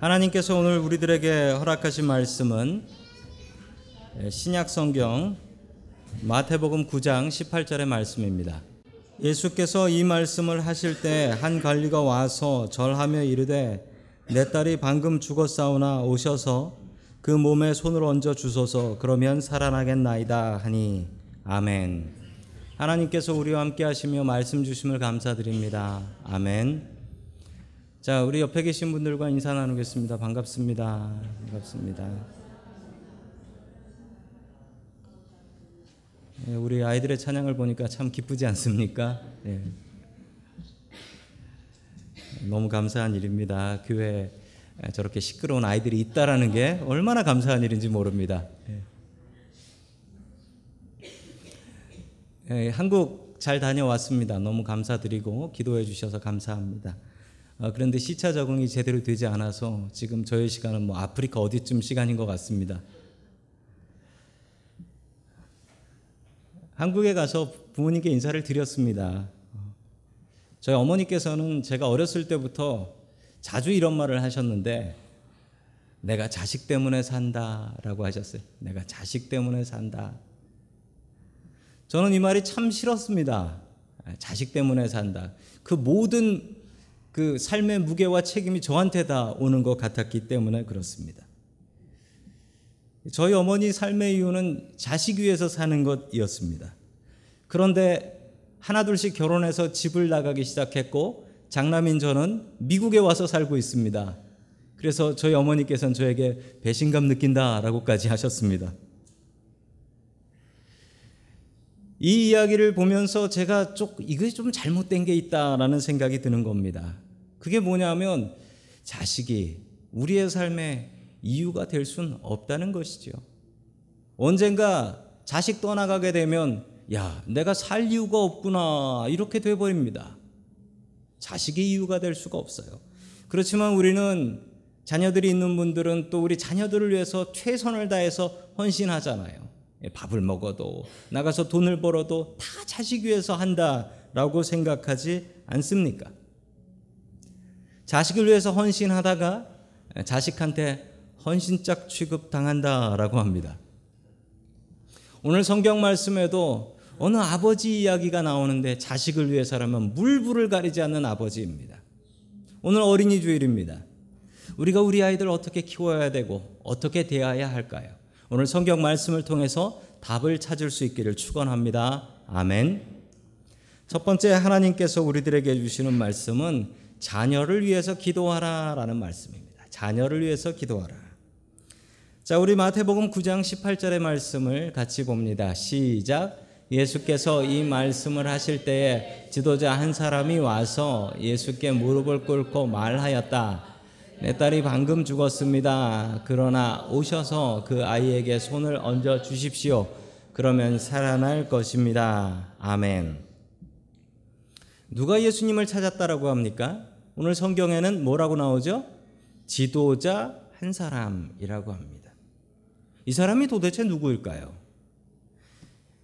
하나님께서 오늘 우리들에게 허락하신 말씀은 신약 성경 마태복음 9장 18절의 말씀입니다. 예수께서 이 말씀을 하실 때 한 관리가 와서 절하며 이르되 내 딸이 방금 죽었사오나 오셔서 그 몸에 손을 얹어 주소서 그러면 살아나겠나이다 하니 아멘. 하나님께서 우리와 함께 하시며 말씀 주심을 감사드립니다. 아멘. 자, 우리 옆에 계신 분들과 인사 나누겠습니다. 반갑습니다. 반갑습니다. 예, 우리 아이들의 찬양을 보니까 참 기쁘지 않습니까? 예. 너무 감사한 일입니다. 교회 저렇게 시끄러운 아이들이 있다라는 게 얼마나 감사한 일인지 모릅니다. 예. 예, 한국 잘 다녀왔습니다. 너무 감사드리고 기도해 주셔서 감사합니다. 어, 그런데 시차 적응이 제대로 되지 않아서 지금 저희 시간은 뭐 아프리카 어디쯤 시간인 것 같습니다. 한국에 가서 부모님께 인사를 드렸습니다. 저희 어머니께서는 제가 어렸을 때부터 자주 이런 말을 하셨는데 내가 자식 때문에 산다라고 하셨어요. 내가 자식 때문에 산다. 저는 이 말이 참 싫었습니다. 자식 때문에 산다. 그 모든 그 삶의 무게와 책임이 저한테 다 오는 것 같았기 때문에 그렇습니다. 저희 어머니 삶의 이유는 자식 위해서 사는 것이었습니다. 그런데 하나둘씩 결혼해서 집을 나가기 시작했고 장남인 저는 미국에 와서 살고 있습니다. 그래서 저희 어머니께서는 저에게 배신감 느낀다라고까지 하셨습니다. 이 이야기를 보면서 제가 쪽 이게 좀 잘못된 게 있다라는 생각이 드는 겁니다. 그게 뭐냐면 자식이 우리의 삶의 이유가 될 수는 없다는 것이죠. 언젠가 자식 떠나가게 되면 야, 내가 살 이유가 없구나 이렇게 돼 버립니다. 자식이 이유가 될 수가 없어요. 그렇지만 우리는 자녀들이 있는 분들은 또 우리 자녀들을 위해서 최선을 다해서 헌신하잖아요. 예, 밥을 먹어도 나가서 돈을 벌어도 다 자식 위해서 한다라고 생각하지 않습니까? 자식을 위해서 헌신하다가 자식한테 헌신짝 취급 당한다라고 합니다. 오늘 성경 말씀에도 어느 아버지 이야기가 나오는데 자식을 위해서라면 물불을 가리지 않는 아버지입니다. 오늘 어린이 주일입니다. 우리가 우리 아이들 어떻게 키워야 되고 어떻게 대해야 할까요? 오늘 성경 말씀을 통해서 답을 찾을 수 있기를 축원합니다. 아멘. 첫 번째 하나님께서 우리들에게 주시는 말씀은 자녀를 위해서 기도하라라는 말씀입니다. 자녀를 위해서 기도하라. 자, 우리 마태복음 9장 18절의 말씀을 같이 봅니다. 시작. 예수께서 이 말씀을 하실 때에 지도자 한 사람이 와서 예수께 무릎을 꿇고 말하였다. 내 딸이 방금 죽었습니다. 그러나 오셔서 그 아이에게 손을 얹어 주십시오. 그러면 살아날 것입니다. 아멘. 누가 예수님을 찾았다라고 합니까? 오늘 성경에는 뭐라고 나오죠? 지도자 한 사람이라고 합니다. 이 사람이 도대체 누구일까요?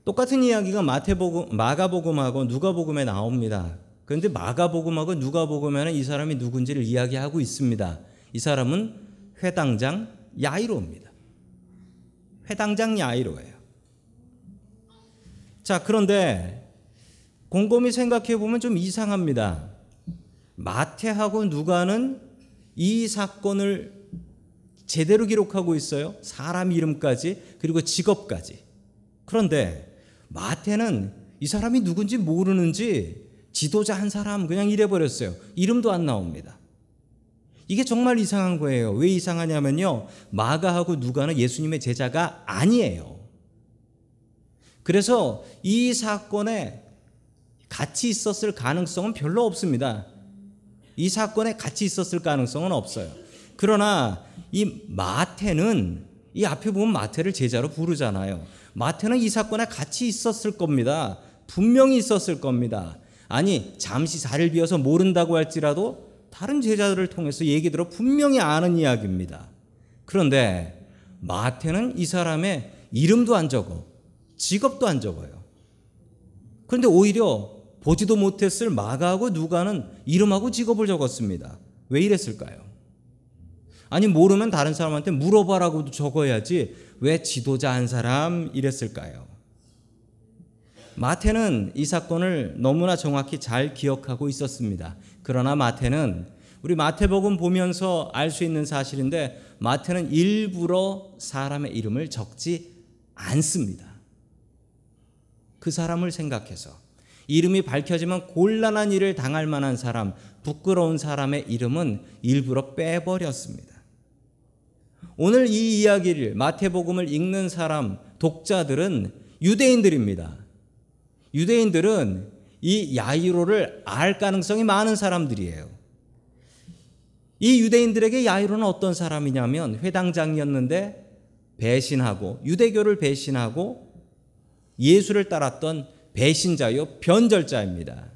똑같은 이야기가 마태복음, 마가복음하고 누가복음에 나옵니다. 그런데 마가복음하고 누가복음에는 이 사람이 누군지를 이야기하고 있습니다. 이 사람은 회당장 야이로입니다. 회당장 야이로예요. 자, 그런데 곰곰이 생각해 보면 좀 이상합니다. 마태하고 누가는 이 사건을 제대로 기록하고 있어요. 사람 이름까지 그리고 직업까지. 그런데 마태는 이 사람이 누군지 모르는지 지도자 한 사람 그냥 이래 버렸어요. 이름도 안 나옵니다. 이게 정말 이상한 거예요. 왜 이상하냐면요. 마가하고 누가는 예수님의 제자가 아니에요. 그래서 이 사건에 같이 있었을 가능성은 별로 없습니다. 이 사건에 같이 있었을 가능성은 없어요. 그러나 이 마태는 이 앞에 보면 마태를 제자로 부르잖아요. 마태는 이 사건에 같이 있었을 겁니다. 분명히 있었을 겁니다. 아니, 잠시 자리를 비워서 모른다고 할지라도 다른 제자들을 통해서 얘기 들어 분명히 아는 이야기입니다. 그런데 마태는 이 사람의 이름도 안 적어, 직업도 안 적어요. 그런데 오히려 보지도 못했을 마가하고 누가는 이름하고 직업을 적었습니다. 왜 이랬을까요? 아니 모르면 다른 사람한테 물어봐라고도 적어야지 왜 지도자 한 사람 이랬을까요? 마태는 이 사건을 너무나 정확히 잘 기억하고 있었습니다. 그러나 마태는 우리 마태복음 보면서 알 수 있는 사실인데 마태는 일부러 사람의 이름을 적지 않습니다. 그 사람을 생각해서 이름이 밝혀지면 곤란한 일을 당할 만한 사람, 부끄러운 사람의 이름은 일부러 빼버렸습니다. 오늘 이 이야기를 마태복음을 읽는 사람, 독자들은 유대인들입니다. 유대인들은 이 야이로를 알 가능성이 많은 사람들이에요. 이 유대인들에게 야이로는 어떤 사람이냐면 회당장이었는데 배신하고 유대교를 배신하고 예수를 따랐던 배신자요 변절자입니다.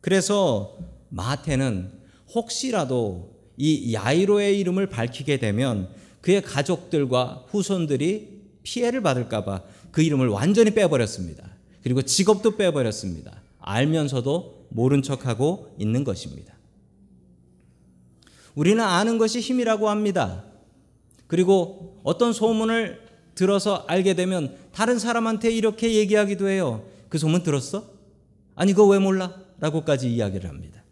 그래서 마태는 혹시라도 이 야이로의 이름을 밝히게 되면 그의 가족들과 후손들이 피해를 받을까봐 그 이름을 완전히 빼버렸습니다. 그리고 직업도 빼버렸습니다. 알면서도 모른 척하고 있는 것입니다. 우리는 아는 것이 힘이라고 합니다. 그리고 어떤 소문을 들어서 알게 되면 다른 사람한테 이렇게 얘기하기도 해요. 그 소문 들었어? 아니, 그거 왜 몰라? 라고까지 이야기를 합니다.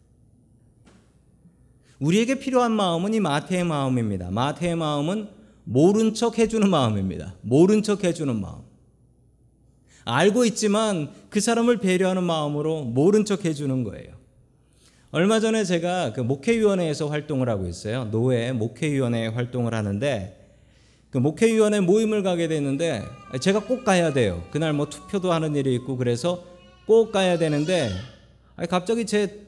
우리에게 필요한 마음은 이 마태의 마음입니다. 마태의 마음은 모른 척 해주는 마음입니다. 모른 척 해주는 마음. 알고 있지만 그 사람을 배려하는 마음으로 모른 척 해주는 거예요. 얼마 전에 제가 그 목회위원회에서 활동을 하고 있어요. 노회 목회위원회 활동을 하는데 그 목회위원회 모임을 가게 됐는데 제가 꼭 가야 돼요. 그날 뭐 투표도 하는 일이 있고 그래서 꼭 가야 되는데 갑자기 제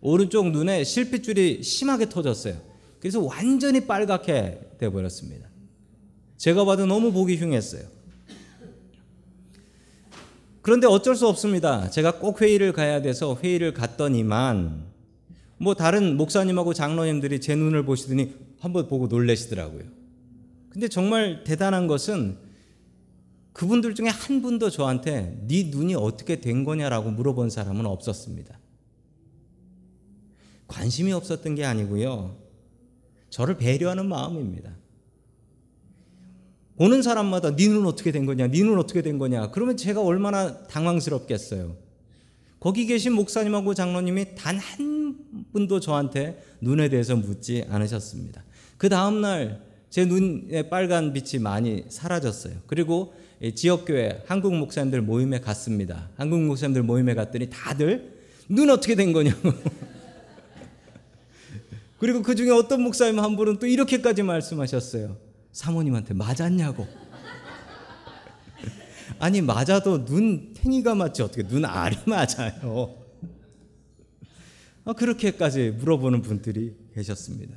오른쪽 눈에 실핏줄이 심하게 터졌어요. 그래서 완전히 빨갛게 돼 버렸습니다. 제가 봐도 너무 보기 흉했어요. 그런데 어쩔 수 없습니다. 제가 꼭 회의를 가야 돼서 회의를 갔더니만 뭐 다른 목사님하고 장로님들이 제 눈을 보시더니 한번 보고 놀래시더라고요. 근데 정말 대단한 것은 그분들 중에 한 분도 저한테 네 눈이 어떻게 된 거냐라고 물어본 사람은 없었습니다. 관심이 없었던 게 아니고요. 저를 배려하는 마음입니다. 보는 사람마다 니는 어떻게 된 거냐, 니는 어떻게 된 거냐. 그러면 제가 얼마나 당황스럽겠어요. 거기 계신 목사님하고 장로님이 단 한 분도 저한테 눈에 대해서 묻지 않으셨습니다. 그 다음날 제 눈에 빨간 빛이 많이 사라졌어요. 그리고 지역교회 한국 목사님들 모임에 갔습니다. 한국 목사님들 모임에 갔더니 다들 눈 어떻게 된 거냐고. 그리고 그 중에 어떤 목사님 한 분은 또 이렇게까지 말씀하셨어요. 사모님한테 맞았냐고. 아니 맞아도 눈 탱이가 맞지 어떻게 눈 알이 맞아요. 어, 그렇게까지 물어보는 분들이 계셨습니다.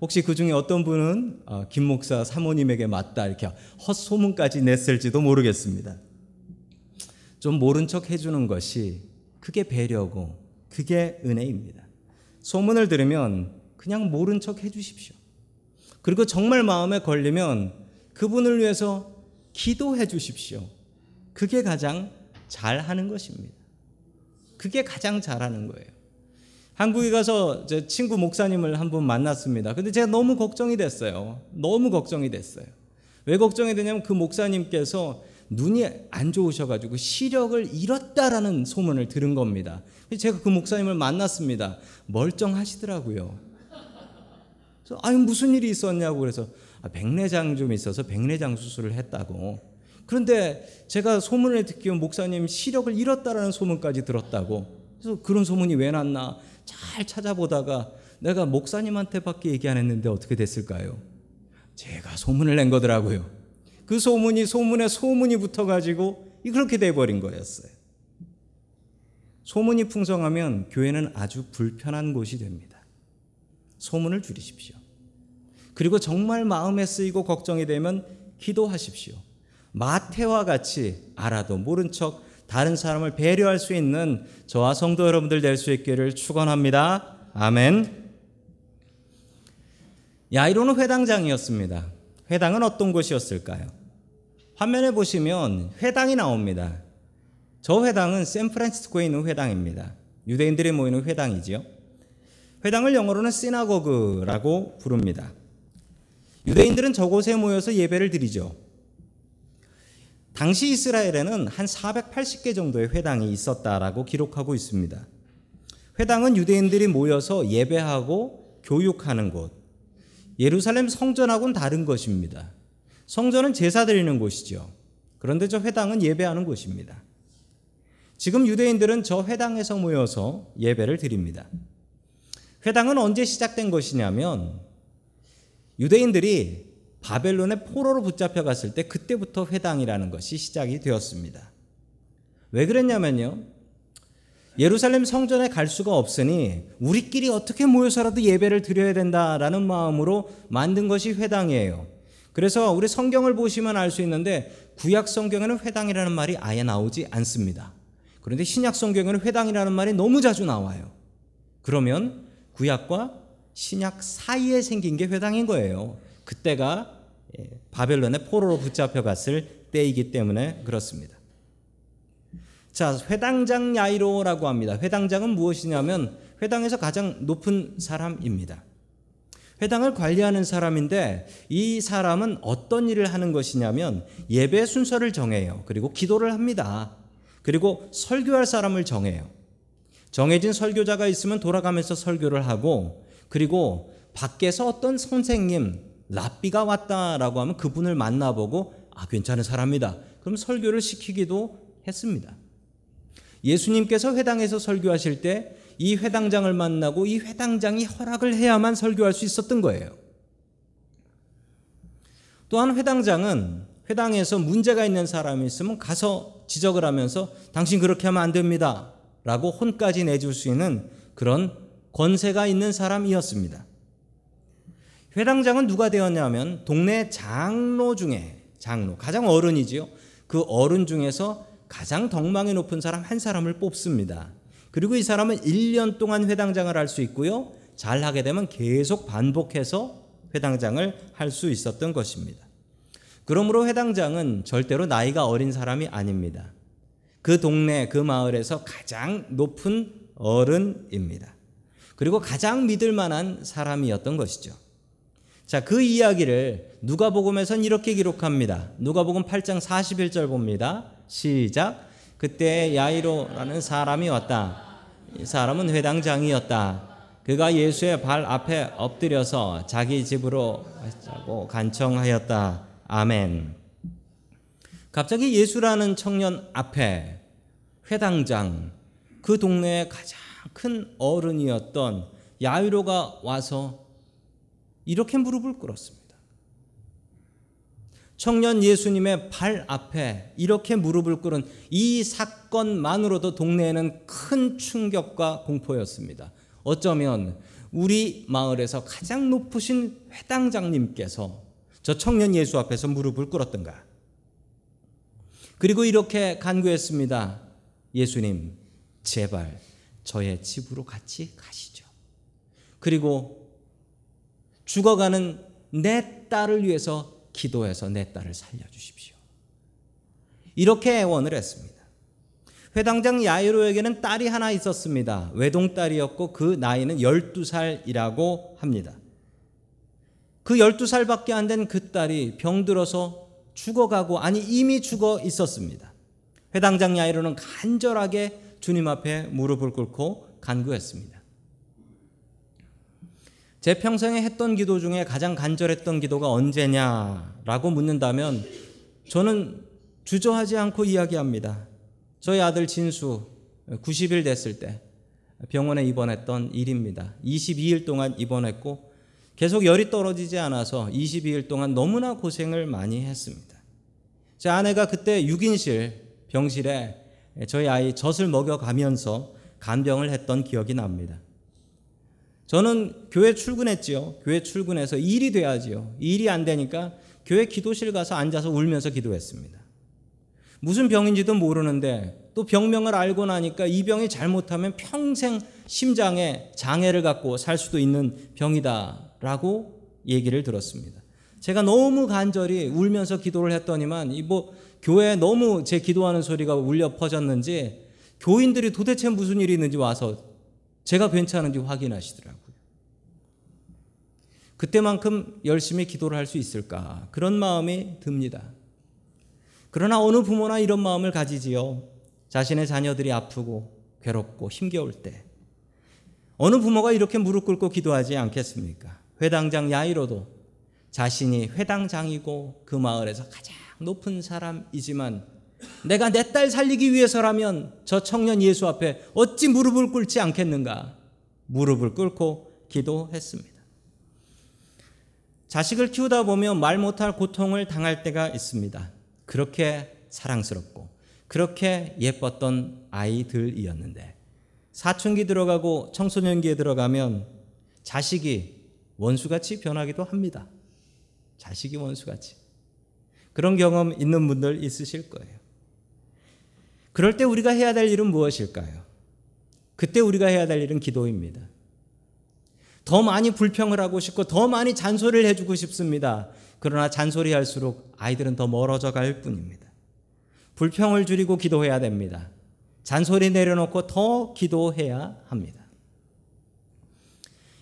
혹시 그 중에 어떤 분은 어, 김 목사 사모님에게 맞다 이렇게 헛소문까지 냈을지도 모르겠습니다. 좀 모른 척 해주는 것이 그게 배려고 그게 은혜입니다. 소문을 들으면 그냥 모른 척 해주십시오. 그리고 정말 마음에 걸리면 그분을 위해서 기도해 주십시오. 그게 가장 잘하는 것입니다. 그게 가장 잘하는 거예요. 한국에 가서 제 친구 목사님을 한 분 만났습니다. 근데 제가 너무 걱정이 됐어요. 너무 걱정이 됐어요. 왜 걱정이 되냐면 그 목사님께서 눈이 안 좋으셔가지고 시력을 잃었다라는 소문을 들은 겁니다. 제가 그 목사님을 만났습니다. 멀쩡하시더라고요. 그래서 아니 무슨 일이 있었냐고 그래서 아, 백내장 좀 있어서 백내장 수술을 했다고. 그런데 제가 소문을 듣기 목사님 시력을 잃었다라는 소문까지 들었다고. 그래서 그런 소문이 왜 났나 잘 찾아보다가 내가 목사님한테밖에 얘기 안 했는데 어떻게 됐을까요? 제가 소문을 낸 거더라고요. 그 소문이 소문에 소문이 붙어가지고 그렇게 돼버린 거였어요. 소문이 풍성하면 교회는 아주 불편한 곳이 됩니다. 소문을 줄이십시오. 그리고 정말 마음에 쓰이고 걱정이 되면 기도하십시오. 마태와 같이 알아도 모른 척 다른 사람을 배려할 수 있는 저와 성도 여러분들 될 수 있기를 축원합니다. 아멘. 야이로는 회당장이었습니다. 회당은 어떤 곳이었을까요? 화면에 보시면 회당이 나옵니다. 저 회당은 샌프란시스코에 있는 회당입니다. 유대인들이 모이는 회당이지요. 회당을 영어로는 시나고그라고 부릅니다. 유대인들은 저곳에 모여서 예배를 드리죠. 당시 이스라엘에는 한 480개 정도의 회당이 있었다라고 기록하고 있습니다. 회당은 유대인들이 모여서 예배하고 교육하는 곳. 예루살렘 성전하고는 다른 것입니다. 성전은 제사 드리는 곳이죠. 그런데 저 회당은 예배하는 곳입니다. 지금 유대인들은 저 회당에서 모여서 예배를 드립니다. 회당은 언제 시작된 것이냐면 유대인들이 바벨론의 포로로 붙잡혀 갔을 때 그때부터 회당이라는 것이 시작이 되었습니다. 왜 그랬냐면요. 예루살렘 성전에 갈 수가 없으니 우리끼리 어떻게 모여서라도 예배를 드려야 된다라는 마음으로 만든 것이 회당이에요. 그래서 우리 성경을 보시면 알 수 있는데 구약 성경에는 회당이라는 말이 아예 나오지 않습니다. 그런데 신약 성경에는 회당이라는 말이 너무 자주 나와요. 그러면 구약과 신약 사이에 생긴 게 회당인 거예요. 그때가 예, 바벨론의 포로로 붙잡혀 갔을 때이기 때문에 그렇습니다. 자, 회당장 야이로라고 합니다. 회당장은 무엇이냐면 회당에서 가장 높은 사람입니다. 회당을 관리하는 사람인데 이 사람은 어떤 일을 하는 것이냐면 예배 순서를 정해요. 그리고 기도를 합니다. 그리고 설교할 사람을 정해요. 정해진 설교자가 있으면 돌아가면서 설교를 하고 그리고 밖에서 어떤 선생님 랍비가 왔다라고 하면 그분을 만나보고 아 괜찮은 사람이다. 그럼 설교를 시키기도 했습니다. 예수님께서 회당에서 설교하실 때 이 회당장을 만나고 이 회당장이 허락을 해야만 설교할 수 있었던 거예요. 또한 회당장은 회당에서 문제가 있는 사람이 있으면 가서 지적을 하면서 당신 그렇게 하면 안 됩니다. 라고 혼까지 내줄 수 있는 그런 권세가 있는 사람이었습니다. 회당장은 누가 되었냐면 동네 장로 중에 장로 가장 어른이지요. 그 어른 중에서 가장 덕망이 높은 사람 한 사람을 뽑습니다. 그리고 이 사람은 1년 동안 회당장을 할 수 있고요. 잘 하게 되면 계속 반복해서 회당장을 할 수 있었던 것입니다. 그러므로 회당장은 절대로 나이가 어린 사람이 아닙니다. 그 동네, 그 마을에서 가장 높은 어른입니다. 그리고 가장 믿을 만한 사람이었던 것이죠. 자, 그 이야기를 누가복음에선 이렇게 기록합니다. 누가복음 8장 41절 봅니다. 시작. 그때 야이로라는 사람이 왔다. 이 사람은 회당장이었다. 그가 예수의 발 앞에 엎드려서 자기 집으로 가자고 간청하였다. 아멘. 갑자기 예수라는 청년 앞에 회당장 그 동네의 가장 큰 어른이었던 야이로가 와서 이렇게 무릎을 꿇었습니다. 청년 예수님의 발 앞에 이렇게 무릎을 꿇은 이 사건만으로도 동네에는 큰 충격과 공포였습니다. 어쩌면 우리 마을에서 가장 높으신 회당장님께서 저 청년 예수 앞에서 무릎을 꿇었던가. 그리고 이렇게 간구했습니다. 예수님, 제발 저의 집으로 같이 가시죠. 그리고 죽어가는 내 딸을 위해서 기도해서 내 딸을 살려주십시오. 이렇게 애원을 했습니다. 회당장 야이로에게는 딸이 하나 있었습니다. 외동딸이었고 그 나이는 12살이라고 합니다. 그 12살밖에 안 된 그 딸이 병들어서 죽어가고 아니 이미 죽어 있었습니다. 회당장 야이로는 간절하게 주님 앞에 무릎을 꿇고 간구했습니다. 제 평생에 했던 기도 중에 가장 간절했던 기도가 언제냐라고 묻는다면 저는 주저하지 않고 이야기합니다. 저희 아들 진수 90일 됐을 때 병원에 입원했던 일입니다. 22일 동안 입원했고 계속 열이 떨어지지 않아서 22일 동안 너무나 고생을 많이 했습니다. 제 아내가 그때 6인실 병실에 저희 아이 젖을 먹여가면서 간병을 했던 기억이 납니다. 저는 교회 출근했지요. 교회 출근해서 일이 돼야지요. 일이 안 되니까 교회 기도실 가서 앉아서 울면서 기도했습니다. 무슨 병인지도 모르는데 또 병명을 알고 나니까 이 병이 잘못하면 평생 심장에 장애를 갖고 살 수도 있는 병이다 라고 얘기를 들었습니다. 제가 너무 간절히 울면서 기도를 했더니만 이뭐 교회에 너무 제 기도하는 소리가 울려 퍼졌는지 교인들이 도대체 무슨 일이 있는지 와서 제가 괜찮은지 확인하시더라고요. 그때만큼 열심히 기도를 할 수 있을까? 그런 마음이 듭니다. 그러나 어느 부모나 이런 마음을 가지지요. 자신의 자녀들이 아프고 괴롭고 힘겨울 때. 어느 부모가 이렇게 무릎 꿇고 기도하지 않겠습니까? 회당장 야이로도 자신이 회당장이고 그 마을에서 가장 높은 사람이지만 내가 내 딸 살리기 위해서라면 저 청년 예수 앞에 어찌 무릎을 꿇지 않겠는가? 무릎을 꿇고 기도했습니다. 자식을 키우다 보면 말 못할 고통을 당할 때가 있습니다. 그렇게 사랑스럽고 그렇게 예뻤던 아이들이었는데 사춘기 들어가고 청소년기에 들어가면 자식이 원수같이 변하기도 합니다. 자식이 원수같이. 그런 경험 있는 분들 있으실 거예요. 그럴 때 우리가 해야 될 일은 무엇일까요? 그때 우리가 해야 될 일은 기도입니다. 더 많이 불평을 하고 싶고 더 많이 잔소리를 해주고 싶습니다. 그러나 잔소리할수록 아이들은 더 멀어져 갈 뿐입니다. 불평을 줄이고 기도해야 됩니다. 잔소리 내려놓고 더 기도해야 합니다.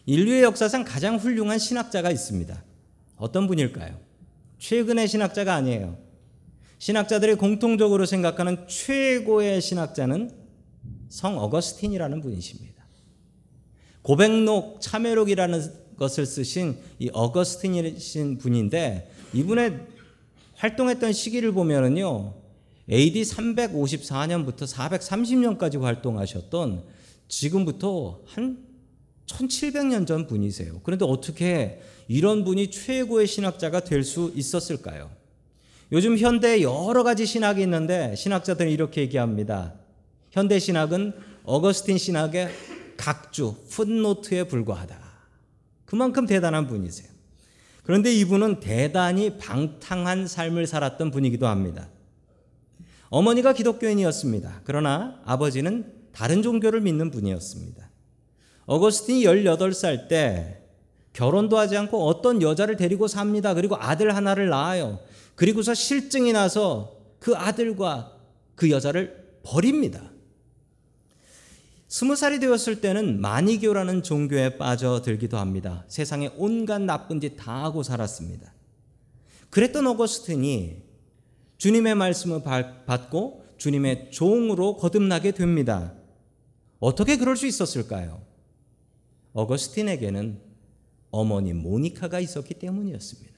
인류의 역사상 가장 훌륭한 신학자가 있습니다. 어떤 분일까요? 최근의 신학자가 아니에요. 신학자들이 공통적으로 생각하는 최고의 신학자는 성 어거스틴이라는 분이십니다. 고백록 참회록이라는 것을 쓰신 이 어거스틴이신 분인데 이분의 활동했던 시기를 보면은요. AD 354년부터 430년까지 활동하셨던 지금부터 한 1700년 전 분이세요. 그런데 어떻게 이런 분이 최고의 신학자가 될 수 있었을까요? 요즘 현대에 여러 가지 신학이 있는데 신학자들은 이렇게 얘기합니다. 현대 신학은 어거스틴 신학의 각주, 풋노트에 불과하다. 그만큼 대단한 분이세요. 그런데 이분은 대단히 방탕한 삶을 살았던 분이기도 합니다. 어머니가 기독교인이었습니다. 그러나 아버지는 다른 종교를 믿는 분이었습니다. 어거스틴이 18살 때 결혼도 하지 않고 어떤 여자를 데리고 삽니다. 그리고 아들 하나를 낳아요. 그리고서 실증이 나서 그 아들과 그 여자를 버립니다. 스무 살이 되었을 때는 마니교라는 종교에 빠져들기도 합니다. 세상에 온갖 나쁜 짓 다 하고 살았습니다. 그랬던 어거스틴이 주님의 말씀을 받고 주님의 종으로 거듭나게 됩니다. 어떻게 그럴 수 있었을까요? 어거스틴에게는 어머니 모니카가 있었기 때문이었습니다.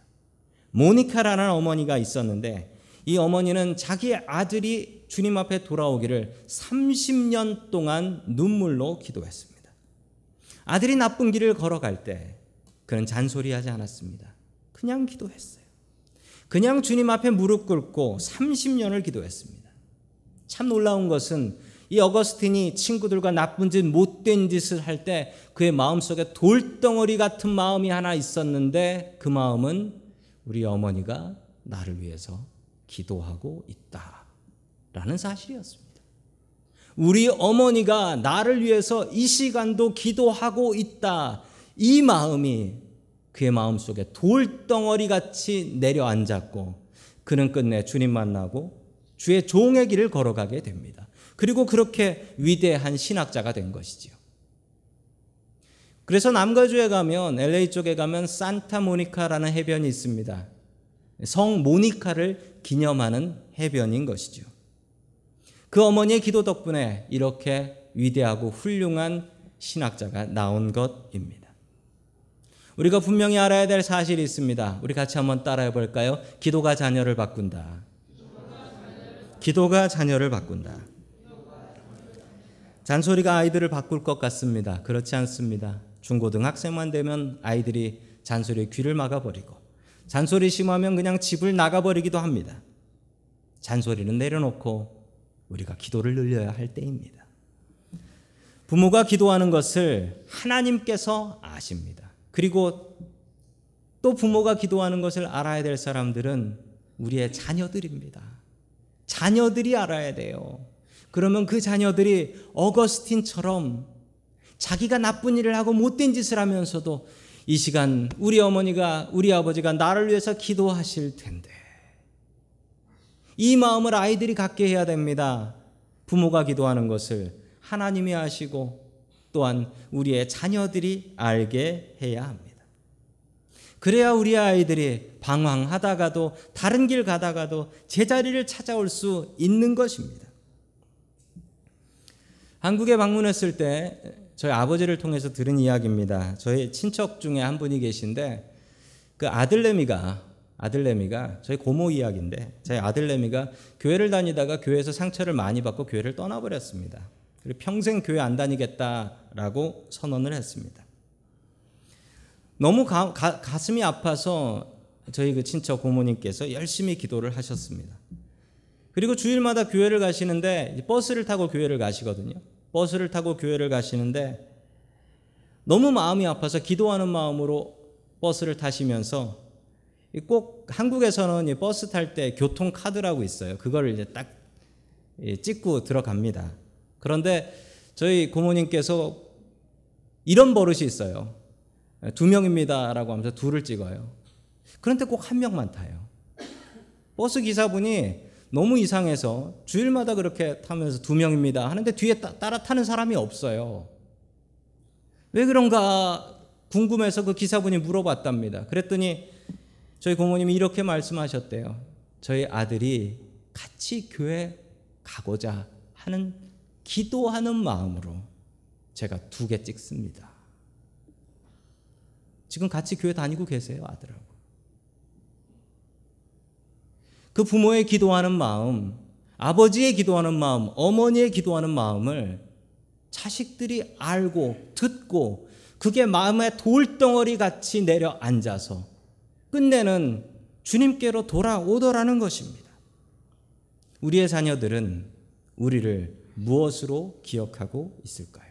모니카라는 어머니가 있었는데 이 어머니는 자기 아들이 주님 앞에 돌아오기를 30년 동안 눈물로 기도했습니다. 아들이 나쁜 길을 걸어갈 때 그는 잔소리하지 않았습니다. 그냥 기도했어요. 그냥 주님 앞에 무릎 꿇고 30년을 기도했습니다. 참 놀라운 것은 이 어거스틴이 친구들과 나쁜 짓, 못된 짓을 할 때 그의 마음속에 돌덩어리 같은 마음이 하나 있었는데 그 마음은 우리 어머니가 나를 위해서 기도하고 있다 라는 사실이었습니다. 우리 어머니가 나를 위해서 이 시간도 기도하고 있다. 이 마음이 그의 마음 속에 돌덩어리 같이 내려앉았고 그는 끝내 주님 만나고 주의 종의 길을 걸어가게 됩니다. 그리고 그렇게 위대한 신학자가 된 것이지요. 그래서 남가주에 가면 LA 쪽에 가면 산타 모니카라는 해변이 있습니다. 성 모니카를 기념하는 해변인 것이죠. 그 어머니의 기도 덕분에 이렇게 위대하고 훌륭한 신학자가 나온 것입니다. 우리가 분명히 알아야 될 사실이 있습니다. 우리 같이 한번 따라해 볼까요? 기도가 자녀를 바꾼다. 기도가 자녀를 바꾼다. 잔소리가 아이들을 바꿀 것 같습니다. 그렇지 않습니다. 중고등학생만 되면 아이들이 잔소리에 귀를 막아버리고 잔소리 심하면 그냥 집을 나가버리기도 합니다. 잔소리는 내려놓고 우리가 기도를 늘려야 할 때입니다. 부모가 기도하는 것을 하나님께서 아십니다. 그리고 또 부모가 기도하는 것을 알아야 될 사람들은 우리의 자녀들입니다. 자녀들이 알아야 돼요. 그러면 그 자녀들이 어거스틴처럼 자기가 나쁜 일을 하고 못된 짓을 하면서도 이 시간 우리 어머니가 우리 아버지가 나를 위해서 기도하실 텐데 이 마음을 아이들이 갖게 해야 됩니다. 부모가 기도하는 것을 하나님이 아시고 또한 우리의 자녀들이 알게 해야 합니다. 그래야 우리 아이들이 방황하다가도 다른 길 가다가도 제자리를 찾아올 수 있는 것입니다. 한국에 방문했을 때 저희 아버지를 통해서 들은 이야기입니다. 저희 친척 중에 한 분이 계신데 그 아들내미가 아들내미가 저희 고모 이야기인데 저희 아들내미가 교회를 다니다가 교회에서 상처를 많이 받고 교회를 떠나버렸습니다. 그리고 평생 교회 안 다니겠다라고 선언을 했습니다. 너무 가, 가, 가슴이 아파서 저희 그 친척 고모님께서 열심히 기도를 하셨습니다. 그리고 주일마다 교회를 가시는데 버스를 타고 교회를 가시거든요. 버스를 타고 교회를 가시는데 너무 마음이 아파서 기도하는 마음으로 버스를 타시면서 꼭 한국에서는 버스 탈 때 교통 카드라고 있어요. 그걸 이제 딱 찍고 들어갑니다. 그런데 저희 고모님께서 이런 버릇이 있어요. 두 명입니다라고 하면서 둘을 찍어요. 그런데 꼭 한 명만 타요. 버스 기사분이 너무 이상해서 주일마다 그렇게 타면서 두 명입니다 하는데 뒤에 따라 타는 사람이 없어요. 왜 그런가 궁금해서 그 기사분이 물어봤답니다. 그랬더니 저희 고모님이 이렇게 말씀하셨대요. 저희 아들이 같이 교회 가고자 하는 기도하는 마음으로 제가 두 개 찍습니다. 지금 같이 교회 다니고 계세요, 아들하고. 그 부모의 기도하는 마음, 아버지의 기도하는 마음, 어머니의 기도하는 마음을 자식들이 알고 듣고 그게 마음의 돌덩어리 같이 내려앉아서 끝내는 주님께로 돌아오더라는 것입니다. 우리의 자녀들은 우리를 무엇으로 기억하고 있을까요?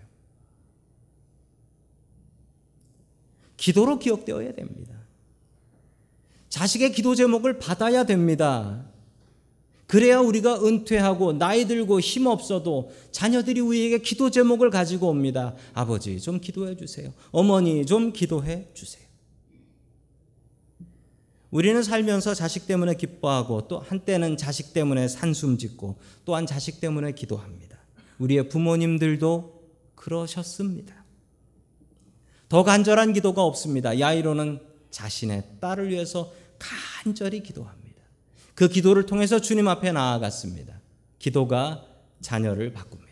기도로 기억되어야 됩니다. 자식의 기도 제목을 받아야 됩니다. 그래야 우리가 은퇴하고 나이 들고 힘 없어도 자녀들이 우리에게 기도 제목을 가지고 옵니다. 아버지 좀 기도해 주세요. 어머니 좀 기도해 주세요. 우리는 살면서 자식 때문에 기뻐하고 또 한때는 자식 때문에 산숨 짓고 또한 자식 때문에 기도합니다. 우리의 부모님들도 그러셨습니다. 더 간절한 기도가 없습니다. 야이로는 자신의 딸을 위해서 간절히 기도합니다. 그 기도를 통해서 주님 앞에 나아갔습니다. 기도가 자녀를 바꿉니다.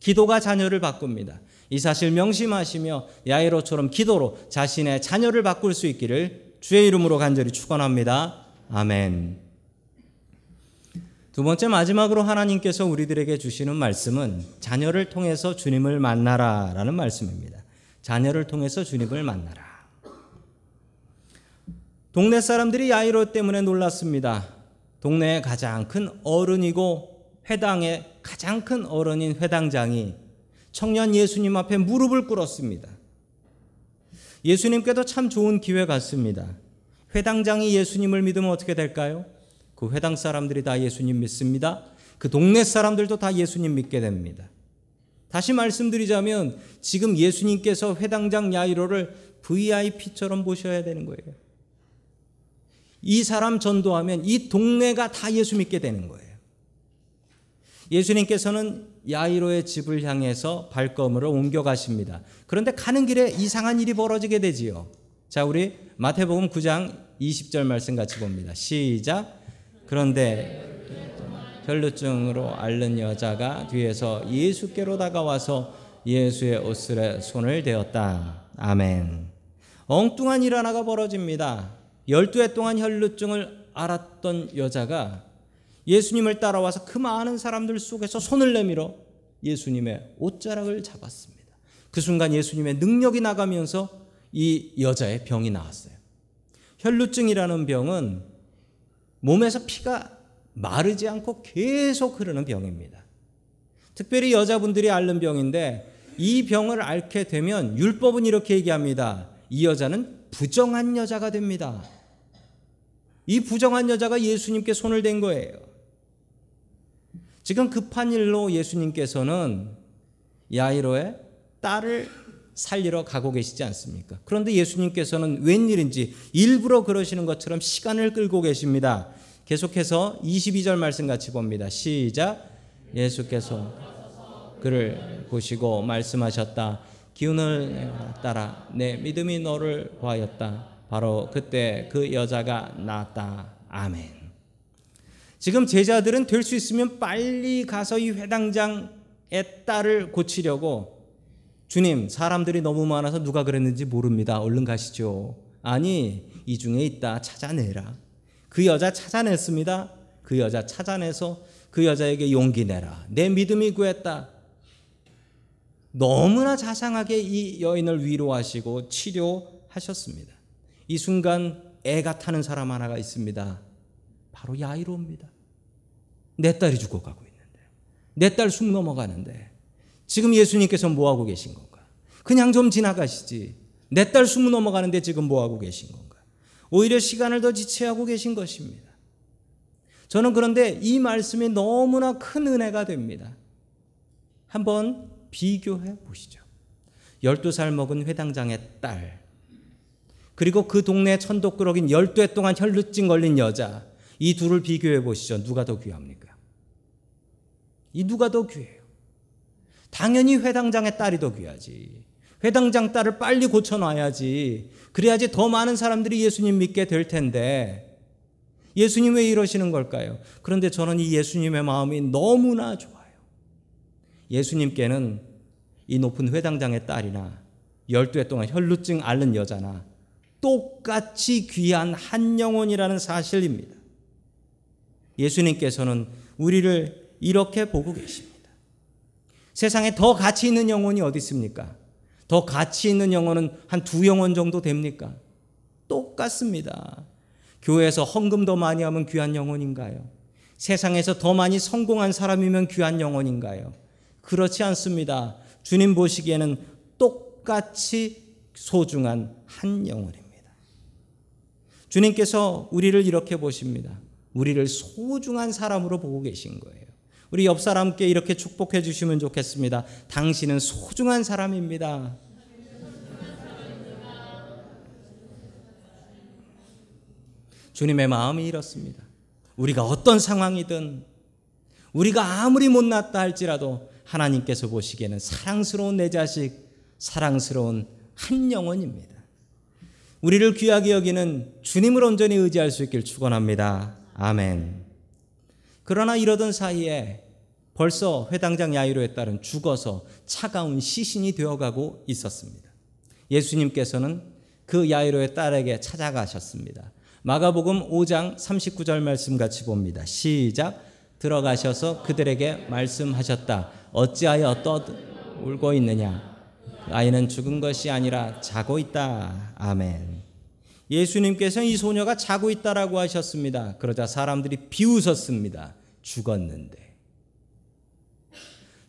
기도가 자녀를 바꿉니다. 이 사실 명심하시며 야이로처럼 기도로 자신의 자녀를 바꿀 수 있기를 주의 이름으로 간절히 축원합니다. 아멘. 두 번째 마지막으로 하나님께서 우리들에게 주시는 말씀은 자녀를 통해서 주님을 만나라라는 말씀입니다. 자녀를 통해서 주님을 만나라. 동네 사람들이 야이로 때문에 놀랐습니다. 동네의 가장 큰 어른이고 회당의 가장 큰 어른인 회당장이 청년 예수님 앞에 무릎을 꿇었습니다. 예수님께도 참 좋은 기회 같습니다. 회당장이 예수님을 믿으면 어떻게 될까요? 그 회당 사람들이 다 예수님 믿습니다. 그 동네 사람들도 다 예수님 믿게 됩니다. 다시 말씀드리자면 지금 예수님께서 회당장 야이로를 VIP처럼 보셔야 되는 거예요. 이 사람 전도하면 이 동네가 다 예수 믿게 되는 거예요. 예수님께서는 야이로의 집을 향해서 발걸음으로 옮겨가십니다. 그런데 가는 길에 이상한 일이 벌어지게 되지요. 자, 우리 마태복음 9장 20절 말씀 같이 봅니다. 시작. 그런데 혈루증으로 앓는 여자가 뒤에서 예수께로 다가와서 예수의 옷슬에 손을 대었다. 아멘. 엉뚱한 일 하나가 벌어집니다. 열두 해 동안 혈루증을 앓았던 여자가 예수님을 따라와서 그 많은 사람들 속에서 손을 내밀어 예수님의 옷자락을 잡았습니다. 그 순간 예수님의 능력이 나가면서 이 여자의 병이 나왔어요. 혈루증이라는 병은 몸에서 피가 마르지 않고 계속 흐르는 병입니다. 특별히 여자분들이 앓는 병인데 이 병을 앓게 되면 율법은 이렇게 얘기합니다. 이 여자는 부정한 여자가 됩니다. 이 부정한 여자가 예수님께 손을 댄 거예요. 지금 급한 일로 예수님께서는 야이로의 딸을 살리러 가고 계시지 않습니까? 그런데 예수님께서는 웬일인지 일부러 그러시는 것처럼 시간을 끌고 계십니다. 계속해서 22절 말씀 같이 봅니다. 시작. 예수께서 그를 보시고 말씀하셨다. 기운을 따라 내 믿음이 너를 구하였다. 바로 그때 그 여자가 나았다. 아멘. 지금 제자들은 될 수 있으면 빨리 가서 이 회당장의 딸을 고치려고 주님, 사람들이 너무 많아서 누가 그랬는지 모릅니다. 얼른 가시죠. 아니, 이 중에 있다. 찾아내라. 그 여자 찾아냈습니다. 그 여자 찾아내서 그 여자에게 용기 내라. 내 믿음이 구했다. 너무나 자상하게 이 여인을 위로하시고 치료하셨습니다. 이 순간 애가 타는 사람 하나가 있습니다. 바로 야이로입니다. 내 딸이 죽어가고 있는데, 내 딸 숨 넘어가는데, 지금 예수님께서 뭐 하고 계신 건가? 그냥 좀 지나가시지. 내 딸 숨 넘어가는데 지금 뭐 하고 계신 건가? 오히려 시간을 더 지체하고 계신 것입니다. 저는 그런데 이 말씀이 너무나 큰 은혜가 됩니다. 한번 비교해 보시죠. 12살 먹은 회당장의 딸, 그리고 그 동네 천독꾸러긴 12해 동안 혈루증 걸린 여자, 이 둘을 비교해 보시죠. 누가 더 귀합니까? 이 누가 더 귀해요? 당연히 회당장의 딸이 더 귀하지. 회당장 딸을 빨리 고쳐놔야지. 그래야지 더 많은 사람들이 예수님 믿게 될 텐데. 예수님 왜 이러시는 걸까요? 그런데 저는 이 예수님의 마음이 너무나 좋아요. 예수님께는 이 높은 회당장의 딸이나 열두 해 동안 혈루증 앓는 여자나 똑같이 귀한 한 영혼이라는 사실입니다. 예수님께서는 우리를 이렇게 보고 계십니다. 세상에 더 가치 있는 영혼이 어디 있습니까? 더 가치 있는 영혼은 한 두 영혼 정도 됩니까? 똑같습니다. 교회에서 헌금 더 많이 하면 귀한 영혼인가요? 세상에서 더 많이 성공한 사람이면 귀한 영혼인가요? 그렇지 않습니다. 주님 보시기에는 똑같이 소중한 한 영혼입니다. 주님께서 우리를 이렇게 보십니다. 우리를 소중한 사람으로 보고 계신 거예요. 우리 옆 사람께 이렇게 축복해 주시면 좋겠습니다. 당신은 소중한 사람입니다. 주님의 마음이 이렇습니다. 우리가 어떤 상황이든 우리가 아무리 못났다 할지라도 하나님께서 보시기에는 사랑스러운 내 자식, 사랑스러운 한 영혼입니다. 우리를 귀하게 여기는 주님을 온전히 의지할 수 있길 축원합니다. 아멘. 그러나 이러던 사이에 벌써 회당장 야이로에 따른 죽어서 차가운 시신이 되어가고 있었습니다. 예수님께서는 그 야이로의 딸에게 찾아가셨습니다. 마가복음 5장 39절 말씀 같이 봅니다. 시작. 들어가셔서 그들에게 말씀하셨다. 어찌하여 떠 울고 있느냐? 아이는 죽은 것이 아니라 자고 있다. 아멘. 예수님께서 이 소녀가 자고 있다라고 하셨습니다. 그러자 사람들이 비웃었습니다. 죽었는데.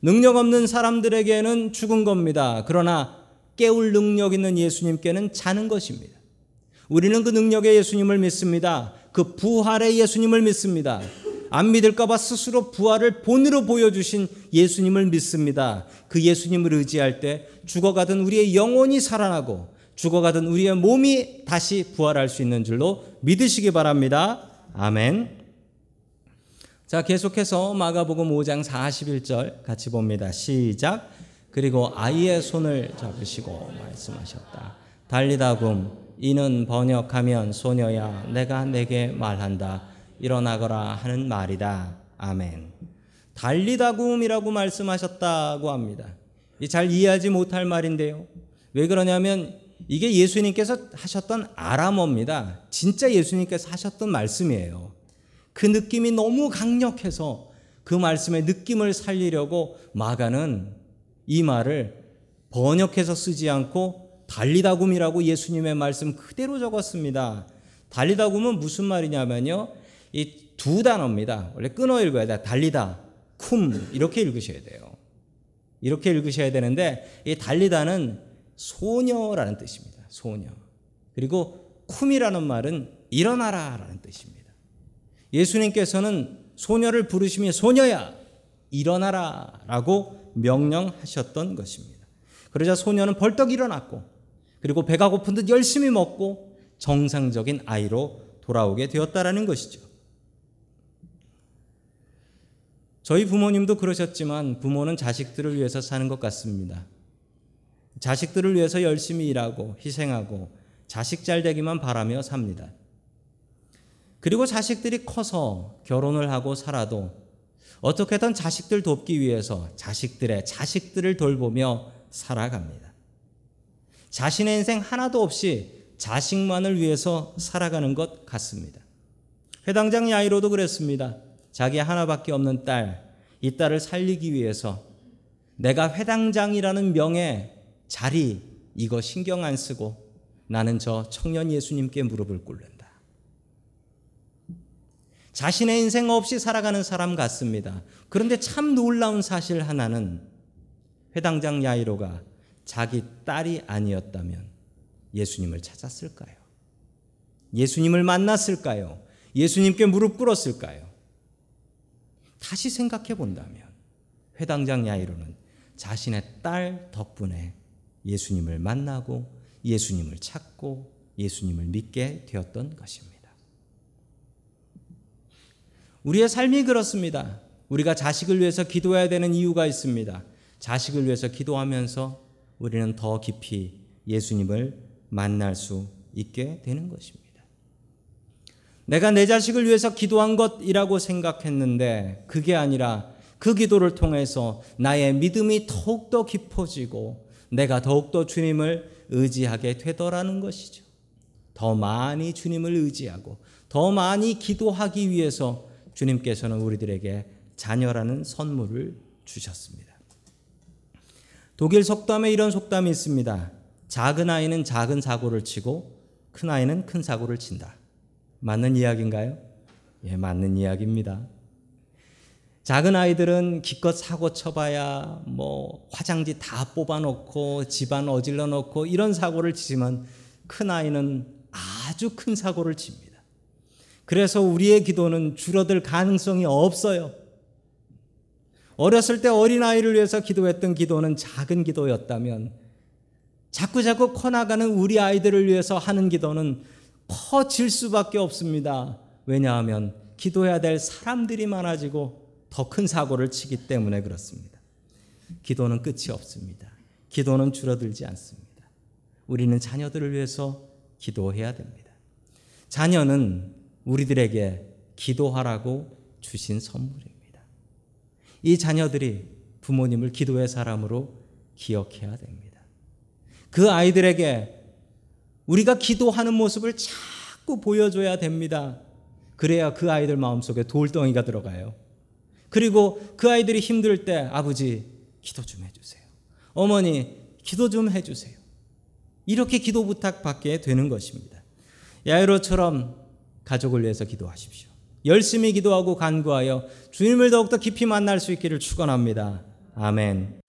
능력 없는 사람들에게는 죽은 겁니다. 그러나 깨울 능력 있는 예수님께는 자는 것입니다. 우리는 그 능력의 예수님을 믿습니다. 그 부활의 예수님을 믿습니다. 안 믿을까봐 스스로 부활을 본으로 보여주신 예수님을 믿습니다. 그 예수님을 의지할 때 죽어가던 우리의 영혼이 살아나고 죽어가던 우리의 몸이 다시 부활할 수 있는 줄로 믿으시기 바랍니다. 아멘. 자, 계속해서 마가복음 5장 41절 같이 봅니다. 시작. 그리고 아이의 손을 잡으시고 말씀하셨다. 달리다금 이는 번역하면 소녀야 내가 내게 말한다. 일어나거라 하는 말이다. 아멘. 달리다굼이라고 말씀하셨다고 합니다. 잘 이해하지 못할 말인데요. 왜 그러냐면 이게 예수님께서 하셨던 아람어입니다. 진짜 예수님께서 하셨던 말씀이에요. 그 느낌이 너무 강력해서 그 말씀의 느낌을 살리려고 마가는 이 말을 번역해서 쓰지 않고 달리다굼이라고 예수님의 말씀 그대로 적었습니다. 달리다굼은 무슨 말이냐면요. 이 두 단어입니다. 원래 끊어 읽어야 돼. 달리다, 쿰 이렇게 읽으셔야 돼요. 이렇게 읽으셔야 되는데 이 달리다는 소녀라는 뜻입니다. 소녀. 그리고 쿰이라는 말은 일어나라라는 뜻입니다. 예수님께서는 소녀를 부르시며 소녀야 일어나라라고 명령하셨던 것입니다. 그러자 소녀는 벌떡 일어났고 그리고 배가 고픈 듯 열심히 먹고 정상적인 아이로 돌아오게 되었다라는 것이죠. 저희 부모님도 그러셨지만 부모는 자식들을 위해서 사는 것 같습니다. 자식들을 위해서 열심히 일하고 희생하고 자식 잘 되기만 바라며 삽니다. 그리고 자식들이 커서 결혼을 하고 살아도 어떻게든 자식들 돕기 위해서 자식들의 자식들을 돌보며 살아갑니다. 자신의 인생 하나도 없이 자식만을 위해서 살아가는 것 같습니다. 회당장 야이로도 그랬습니다. 자기 하나밖에 없는 딸, 이 딸을 살리기 위해서 내가 회당장이라는 명예, 자리, 이거 신경 안 쓰고 나는 저 청년 예수님께 무릎을 꿇는다. 자신의 인생 없이 살아가는 사람 같습니다. 그런데 참 놀라운 사실 하나는 회당장 야이로가 자기 딸이 아니었다면 예수님을 찾았을까요? 예수님을 만났을까요? 예수님께 무릎 꿇었을까요? 다시 생각해 본다면 회당장 야이로는 자신의 딸 덕분에 예수님을 만나고 예수님을 찾고 예수님을 믿게 되었던 것입니다. 우리의 삶이 그렇습니다. 우리가 자식을 위해서 기도해야 되는 이유가 있습니다. 자식을 위해서 기도하면서 우리는 더 깊이 예수님을 만날 수 있게 되는 것입니다. 내가 내 자식을 위해서 기도한 것이라고 생각했는데 그게 아니라 그 기도를 통해서 나의 믿음이 더욱더 깊어지고 내가 더욱더 주님을 의지하게 되더라는 것이죠. 더 많이 주님을 의지하고 더 많이 기도하기 위해서 주님께서는 우리들에게 자녀라는 선물을 주셨습니다. 독일 속담에 이런 속담이 있습니다. 작은 아이는 작은 사고를 치고 큰 아이는 큰 사고를 친다. 맞는 이야기인가요? 예, 맞는 이야기입니다. 작은 아이들은 기껏 사고 쳐봐야 뭐 화장지 다 뽑아놓고 집안 어질러 놓고 이런 사고를 치지만 큰 아이는 아주 큰 사고를 칩니다. 그래서 우리의 기도는 줄어들 가능성이 없어요. 어렸을 때 어린아이를 위해서 기도했던 기도는 작은 기도였다면 자꾸자꾸 커나가는 우리 아이들을 위해서 하는 기도는 커질 수밖에 없습니다. 왜냐하면 기도해야 될 사람들이 많아지고 더 큰 사고를 치기 때문에 그렇습니다. 기도는 끝이 없습니다. 기도는 줄어들지 않습니다. 우리는 자녀들을 위해서 기도해야 됩니다. 자녀는 우리들에게 기도하라고 주신 선물입니다. 이 자녀들이 부모님을 기도의 사람으로 기억해야 됩니다. 그 아이들에게 우리가 기도하는 모습을 자꾸 보여줘야 됩니다. 그래야 그 아이들 마음속에 돌덩이가 들어가요. 그리고 그 아이들이 힘들 때 아버지 기도 좀 해주세요. 어머니 기도 좀 해주세요. 이렇게 기도 부탁받게 되는 것입니다. 야이로처럼 가족을 위해서 기도하십시오. 열심히 기도하고 간구하여 주님을 더욱더 깊이 만날 수 있기를 축원합니다. 아멘.